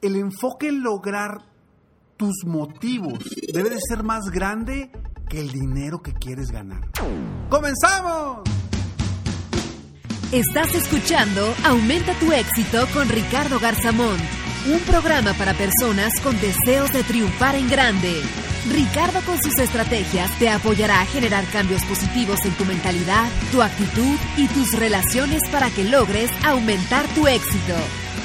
El enfoque en lograr tus motivos debe de ser más grande que el dinero que quieres ganar. ¡Comenzamos! Estás escuchando Aumenta tu éxito con Ricardo Garzamón, un programa para personas con deseos de triunfar en grande. Ricardo con sus estrategias te apoyará a generar cambios positivos en tu mentalidad, tu actitud y tus relaciones para que logres aumentar tu éxito.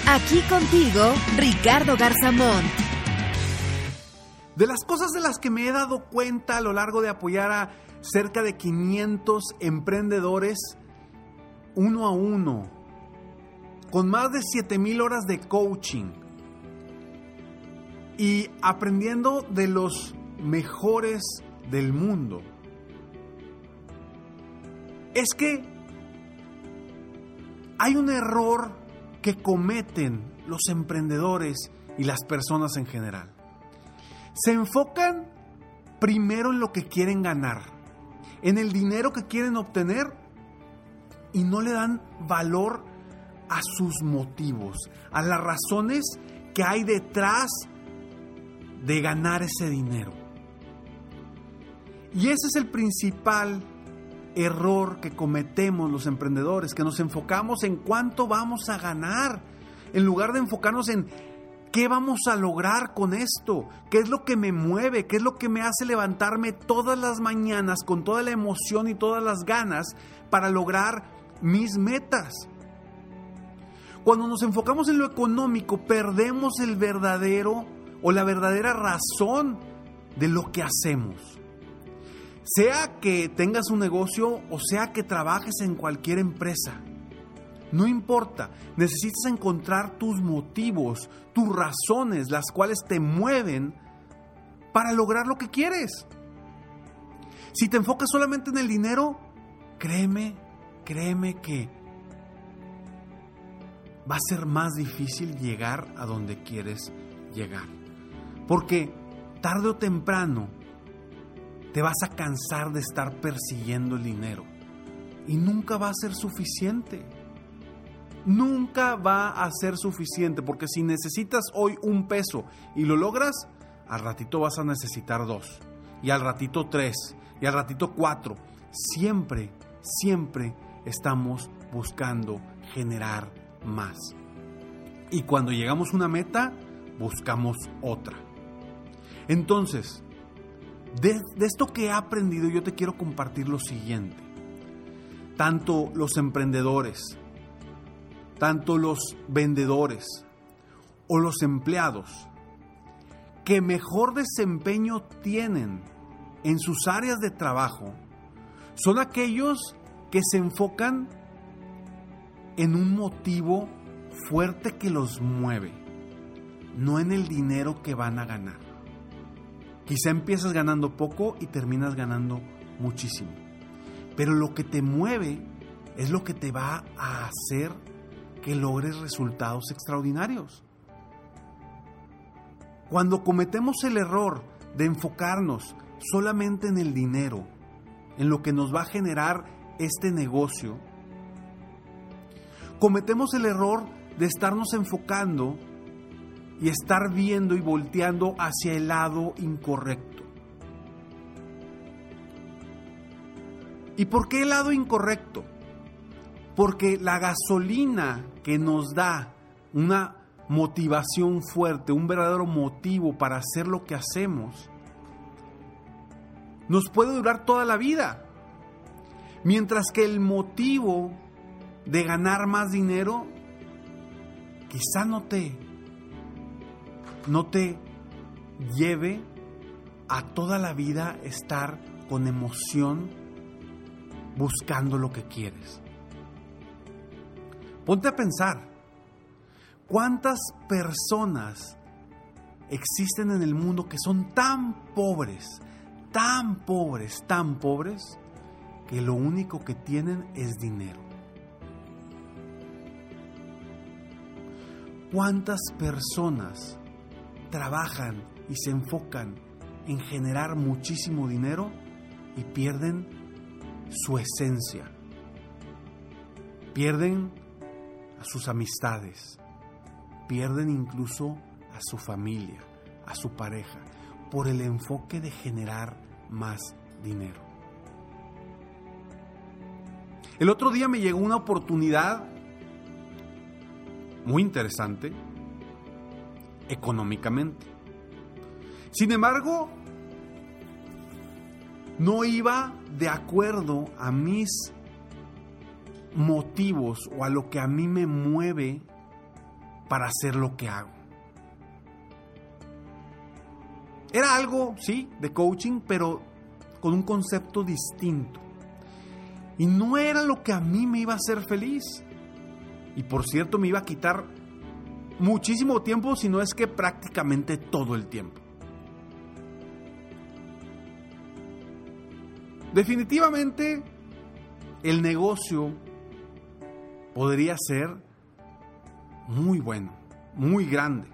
Aquí contigo, Ricardo Garzamón. De las cosas de las que me he dado cuenta a lo largo de apoyar a cerca de 500 emprendedores uno a uno, con más de 7000 horas de coaching y aprendiendo de los mejores del mundo, es que hay un error que cometen los emprendedores y las personas en general. Se enfocan primero en lo que quieren ganar, en el dinero que quieren obtener y no le dan valor a sus motivos, a las razones que hay detrás de ganar ese dinero. Y ese es el principal error que cometemos los emprendedores, que nos enfocamos en cuánto vamos a ganar, en lugar de enfocarnos en qué vamos a lograr con esto, qué es lo que me mueve, qué es lo que me hace levantarme todas las mañanas con toda la emoción y todas las ganas para lograr mis metas. Cuando nos enfocamos en lo económico, perdemos el verdadero o la verdadera razón de lo que hacemos. Sea que tengas un negocio o sea que trabajes en cualquier empresa. No importa, necesitas encontrar tus motivos, tus razones, las cuales te mueven para lograr lo que quieres. Si te enfocas solamente en el dinero, créeme, créeme que va a ser más difícil llegar a donde quieres llegar. Porque tarde o temprano te vas a cansar de estar persiguiendo el dinero y nunca va a ser suficiente. Nunca va a ser suficiente porque si necesitas hoy un peso y lo logras, al ratito vas a necesitar dos y al ratito tres y al ratito cuatro. Siempre, siempre estamos buscando generar más. Y cuando llegamos a una meta, buscamos otra. Entonces, de, esto que he aprendido, yo te quiero compartir lo siguiente. Tanto los emprendedores, tanto los vendedores o los empleados que mejor desempeño tienen en sus áreas de trabajo son aquellos que se enfocan en un motivo fuerte que los mueve, no en el dinero que van a ganar. Quizá empiezas ganando poco y terminas ganando muchísimo. Pero lo que te mueve es lo que te va a hacer que logres resultados extraordinarios. Cuando cometemos el error de enfocarnos solamente en el dinero, en lo que nos va a generar este negocio, cometemos el error de estarnos enfocando y estar viendo y volteando hacia el lado incorrecto. ¿Y por qué el lado incorrecto? Porque la gasolina que nos da una motivación fuerte, un verdadero motivo para hacer lo que hacemos, nos puede durar toda la vida. Mientras que el motivo de ganar más dinero quizá no te no te lleve a toda la vida estar con emoción buscando lo que quieres. Ponte a pensar, ¿cuántas personas existen en el mundo que son tan pobres, tan pobres, tan pobres, que lo único que tienen es dinero? ¿Cuántas personas trabajan y se enfocan en generar muchísimo dinero y pierden su esencia? Pierden a sus amistades, pierden incluso a su familia, a su pareja, por el enfoque de generar más dinero. El otro día me llegó una oportunidad muy interesante económicamente. Sin embargo, no iba de acuerdo a mis motivos o a lo que a mí me mueve para hacer lo que hago. Era algo, sí, de coaching, pero con un concepto distinto. Y no era lo que a mí me iba a hacer feliz. Y por cierto, me iba a quitar muchísimo tiempo, si no es que prácticamente todo el tiempo. Definitivamente, el negocio podría ser muy bueno, muy grande.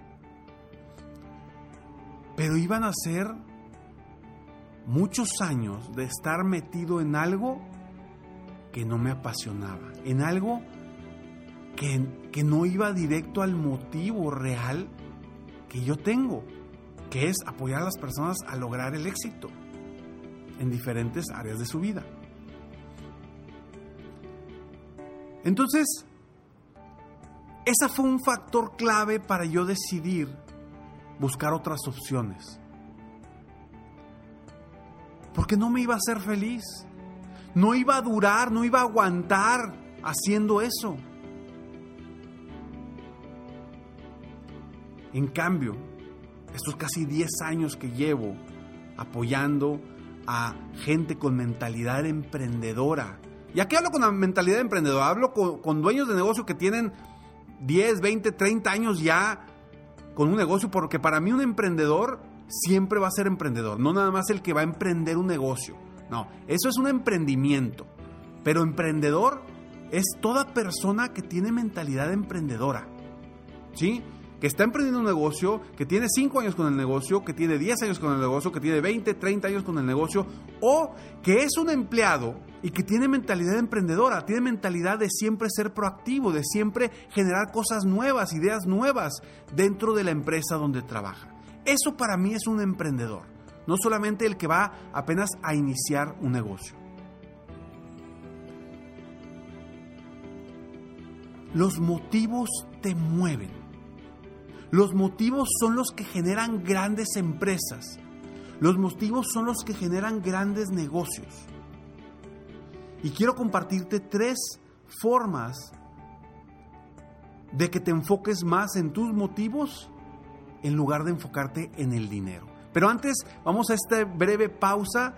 Pero iban a ser muchos años de estar metido en algo que no me apasionaba, en algo que, no iba directo al motivo real que yo tengo, que es apoyar a las personas a lograr el éxito en diferentes áreas de su vida. Entonces, esa fue un factor clave para yo decidir buscar otras opciones. Porque no me iba a hacer feliz. No iba a durar, no iba a aguantar haciendo eso. En cambio, estos casi 10 años que llevo apoyando a gente con mentalidad emprendedora. ¿Y aquí hablo con la mentalidad emprendedora? Hablo con, dueños de negocio que tienen 10, 20, 30 años ya con un negocio, porque para mí un emprendedor siempre va a ser emprendedor, no nada más el que va a emprender un negocio. No, eso es un emprendimiento. Pero emprendedor es toda persona que tiene mentalidad emprendedora. ¿Sí? Que está emprendiendo un negocio, que tiene 5 años con el negocio, que tiene 10 años con el negocio, que tiene 20, 30 años con el negocio, o que es un empleado y que tiene mentalidad emprendedora, tiene mentalidad de siempre ser proactivo, de siempre generar cosas nuevas, ideas nuevas dentro de la empresa donde trabaja. Eso para mí es un emprendedor, no solamente el que va apenas a iniciar un negocio. Los motivos te mueven. Los motivos son los que generan grandes empresas. Los motivos son los que generan grandes negocios. Y quiero compartirte tres formas de que te enfoques más en tus motivos en lugar de enfocarte en el dinero. Pero antes vamos a esta breve pausa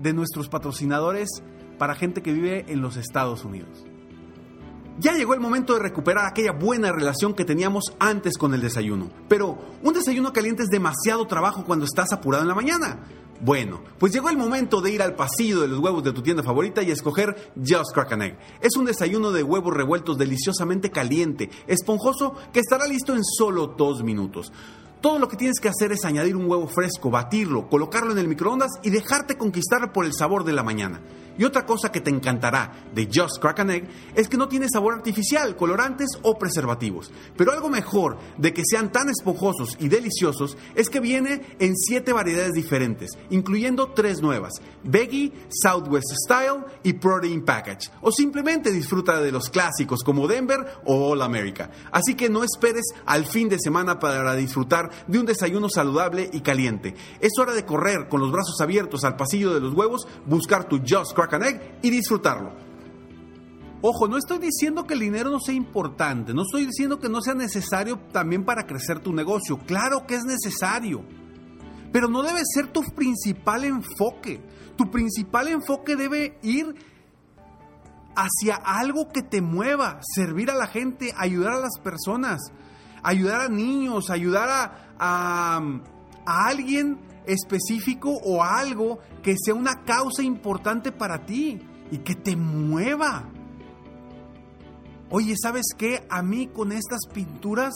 de nuestros patrocinadores para gente que vive en los Estados Unidos. Ya llegó el momento de recuperar aquella buena relación que teníamos antes con el desayuno. Pero un desayuno caliente es demasiado trabajo cuando estás apurado en la mañana. Bueno, pues llegó el momento de ir al pasillo de los huevos de tu tienda favorita y escoger Just Crack Egg. Es un desayuno de huevos revueltos deliciosamente caliente, esponjoso, que estará listo en solo dos minutos. Todo lo que tienes que hacer es añadir un huevo fresco, batirlo, colocarlo en el microondas y dejarte conquistar por el sabor de la mañana. Y otra cosa que te encantará de Just Crack an Egg es que no tiene sabor artificial, colorantes o preservativos. Pero algo mejor de que sean tan esponjosos y deliciosos es que viene en 7 variedades diferentes, incluyendo 3 nuevas: Veggie, Southwest Style y Protein Package. O simplemente disfruta de los clásicos como Denver o All America. Así que no esperes al fin de semana para disfrutar de un desayuno saludable y caliente. Es hora de correr con los brazos abiertos al pasillo de los huevos, buscar tu Just Crack an Egg y disfrutarlo. Ojo, no estoy diciendo que el dinero no sea importante, no estoy diciendo que no sea necesario también para crecer tu negocio. Claro que es necesario, pero no debe ser tu principal enfoque. Tu principal enfoque debe ir hacia algo que te mueva, servir a la gente, ayudar a las personas, ayudar a niños, ayudar a, a, a alguien específico o algo que sea una causa importante para ti y que te mueva. Oye, ¿sabes qué? A mí con estas pinturas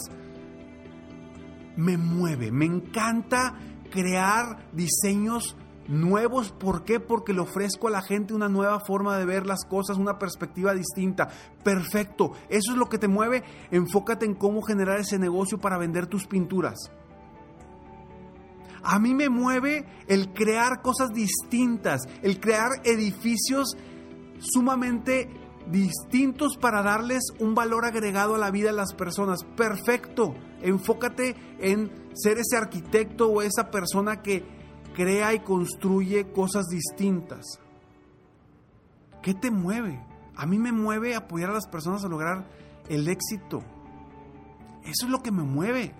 me mueve, me encanta crear diseños nuevos. ¿Por qué? Porque le ofrezco a la gente una nueva forma de ver las cosas, una perspectiva distinta. Perfecto, eso es lo que te mueve. Enfócate en cómo generar ese negocio para vender tus pinturas. A mí me mueve el crear cosas distintas, el crear edificios sumamente distintos para darles un valor agregado a la vida de las personas. Perfecto. Enfócate en ser ese arquitecto o esa persona que crea y construye cosas distintas. ¿Qué te mueve? A mí me mueve apoyar a las personas a lograr el éxito. Eso es lo que me mueve.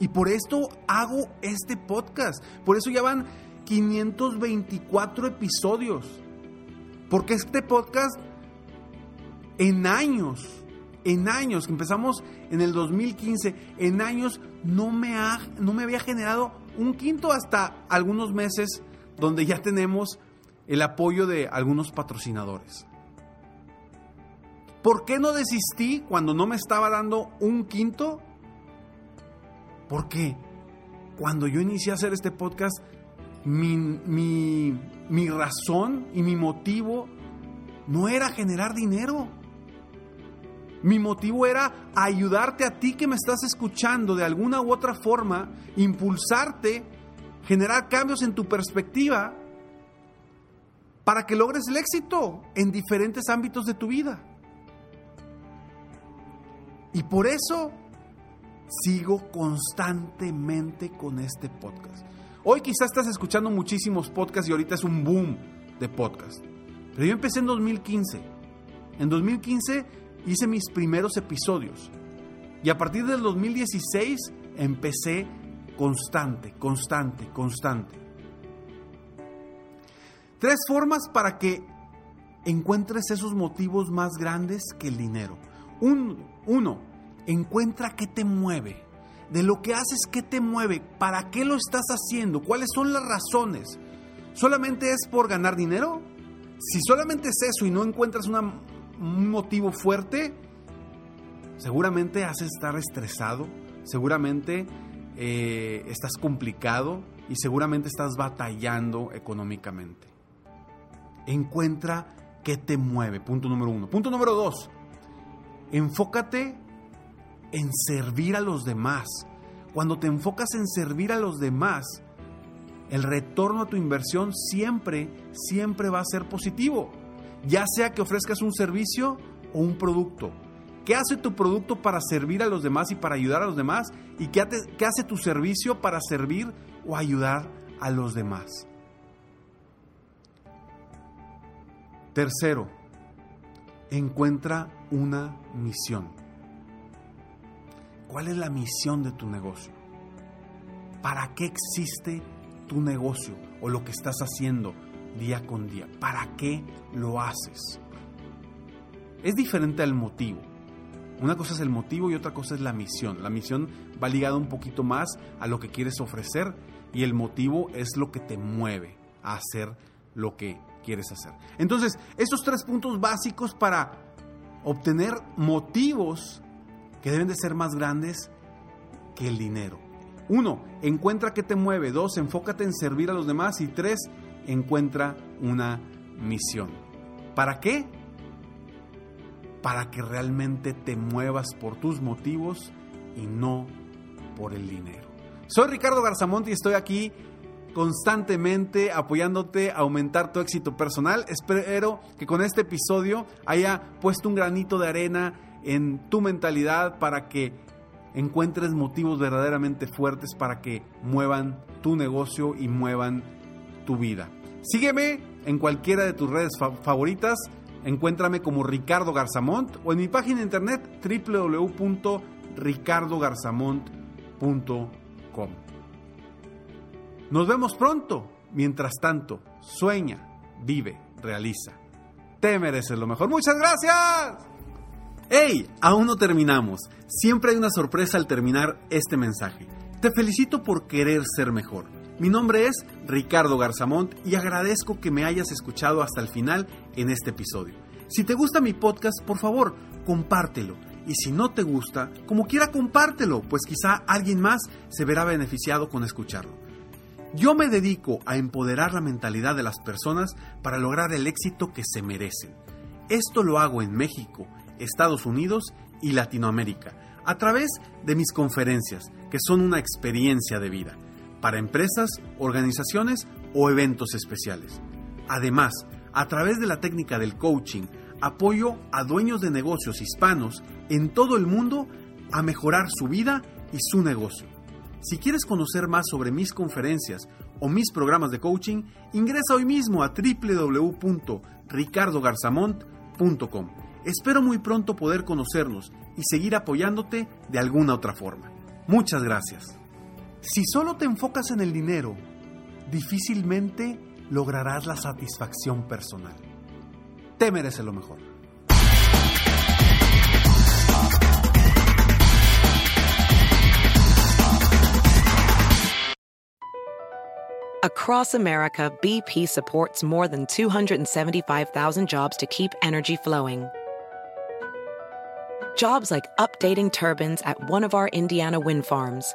Y por esto hago este podcast. Por eso ya van 524 episodios. Porque este podcast en años, en años, que empezamos en el 2015, en años no me, ha, no me había generado un quinto hasta algunos meses donde ya tenemos el apoyo de algunos patrocinadores. ¿Por qué no desistí cuando no me estaba dando un quinto? Porque cuando yo inicié a hacer este podcast, mi, mi, mi razón y mi motivo no era generar dinero. Mi motivo era ayudarte a ti que me estás escuchando de alguna u otra forma, impulsarte, generar cambios en tu perspectiva para que logres el éxito en diferentes ámbitos de tu vida. Y por eso sigo constantemente con este podcast. Hoy quizás estás escuchando muchísimos podcasts y ahorita es un boom de podcast. Pero yo empecé en 2015. En 2015 hice mis primeros episodios. Y a partir del 2016 empecé constante, constante, constante. Tres formas para que encuentres esos motivos más grandes que el dinero. Un, uno, encuentra qué te mueve. De lo que haces, qué te mueve, para qué lo estás haciendo, cuáles son las razones. ¿Solamente es por ganar dinero? Si solamente es eso y no encuentras un motivo fuerte, seguramente haces estar estresado, seguramente eh, estás complicado y seguramente estás batallando económicamente. Encuentra qué te mueve, punto número uno. Punto número dos, enfócate en servir a los demás. Cuando te enfocas en servir a los demás, el retorno a tu inversión siempre, siempre va a ser positivo. Ya sea que ofrezcas un servicio o un producto. ¿Qué hace tu producto para servir a los demás y para ayudar a los demás? ¿Y qué hace tu servicio para servir o ayudar a los demás? Tercero, encuentra una misión. ¿Cuál es la misión de tu negocio? ¿Para qué existe tu negocio o lo que estás haciendo día con día? ¿Para qué lo haces? Es diferente al motivo. Una cosa es el motivo y otra cosa es la misión. La misión va ligada un poquito más a lo que quieres ofrecer y el motivo es lo que te mueve a hacer lo que quieres hacer. Entonces, esos tres puntos básicos para obtener motivos que deben de ser más grandes que el dinero. Uno, encuentra qué te mueve. Dos, enfócate en servir a los demás. Y tres, encuentra una misión. ¿Para qué? Para que realmente te muevas por tus motivos y no por el dinero. Soy Ricardo Garzamonte y estoy aquí constantemente apoyándote a aumentar tu éxito personal. Espero que con este episodio haya puesto un granito de arena en tu mentalidad para que encuentres motivos verdaderamente fuertes para que muevan tu negocio y muevan vida. Sígueme en cualquiera de tus redes favoritas. Encuéntrame como Ricardo Garzamont o en mi página internet www.ricardogarzamont.com. Nos vemos pronto. Mientras tanto, sueña, vive, realiza. Te mereces lo mejor. Muchas gracias. ¡Hey! Aún no terminamos. Siempre hay una sorpresa al terminar este mensaje. Te felicito por querer ser mejor. Mi nombre es Ricardo Garzamont y agradezco que me hayas escuchado hasta el final en este episodio. Si te gusta mi podcast, por favor, compártelo. Y si no te gusta, como quiera compártelo, pues quizá alguien más se verá beneficiado con escucharlo. Yo me dedico a empoderar la mentalidad de las personas para lograr el éxito que se merecen. Esto lo hago en México, Estados Unidos y Latinoamérica a través de mis conferencias, que son una experiencia de vida, para empresas, organizaciones o eventos especiales. Además, a través de la técnica del coaching, apoyo a dueños de negocios hispanos en todo el mundo a mejorar su vida y su negocio. Si quieres conocer más sobre mis conferencias o mis programas de coaching, ingresa hoy mismo a www.ricardogarzamont.com. Espero muy pronto poder conocernos y seguir apoyándote de alguna otra forma. Muchas gracias. Si solo te enfocas en el dinero, difícilmente lograrás la satisfacción personal. Te mereces lo mejor. Across America, BP supports more than 275,000 jobs to keep energy flowing. Jobs like updating turbines at one of our Indiana wind farms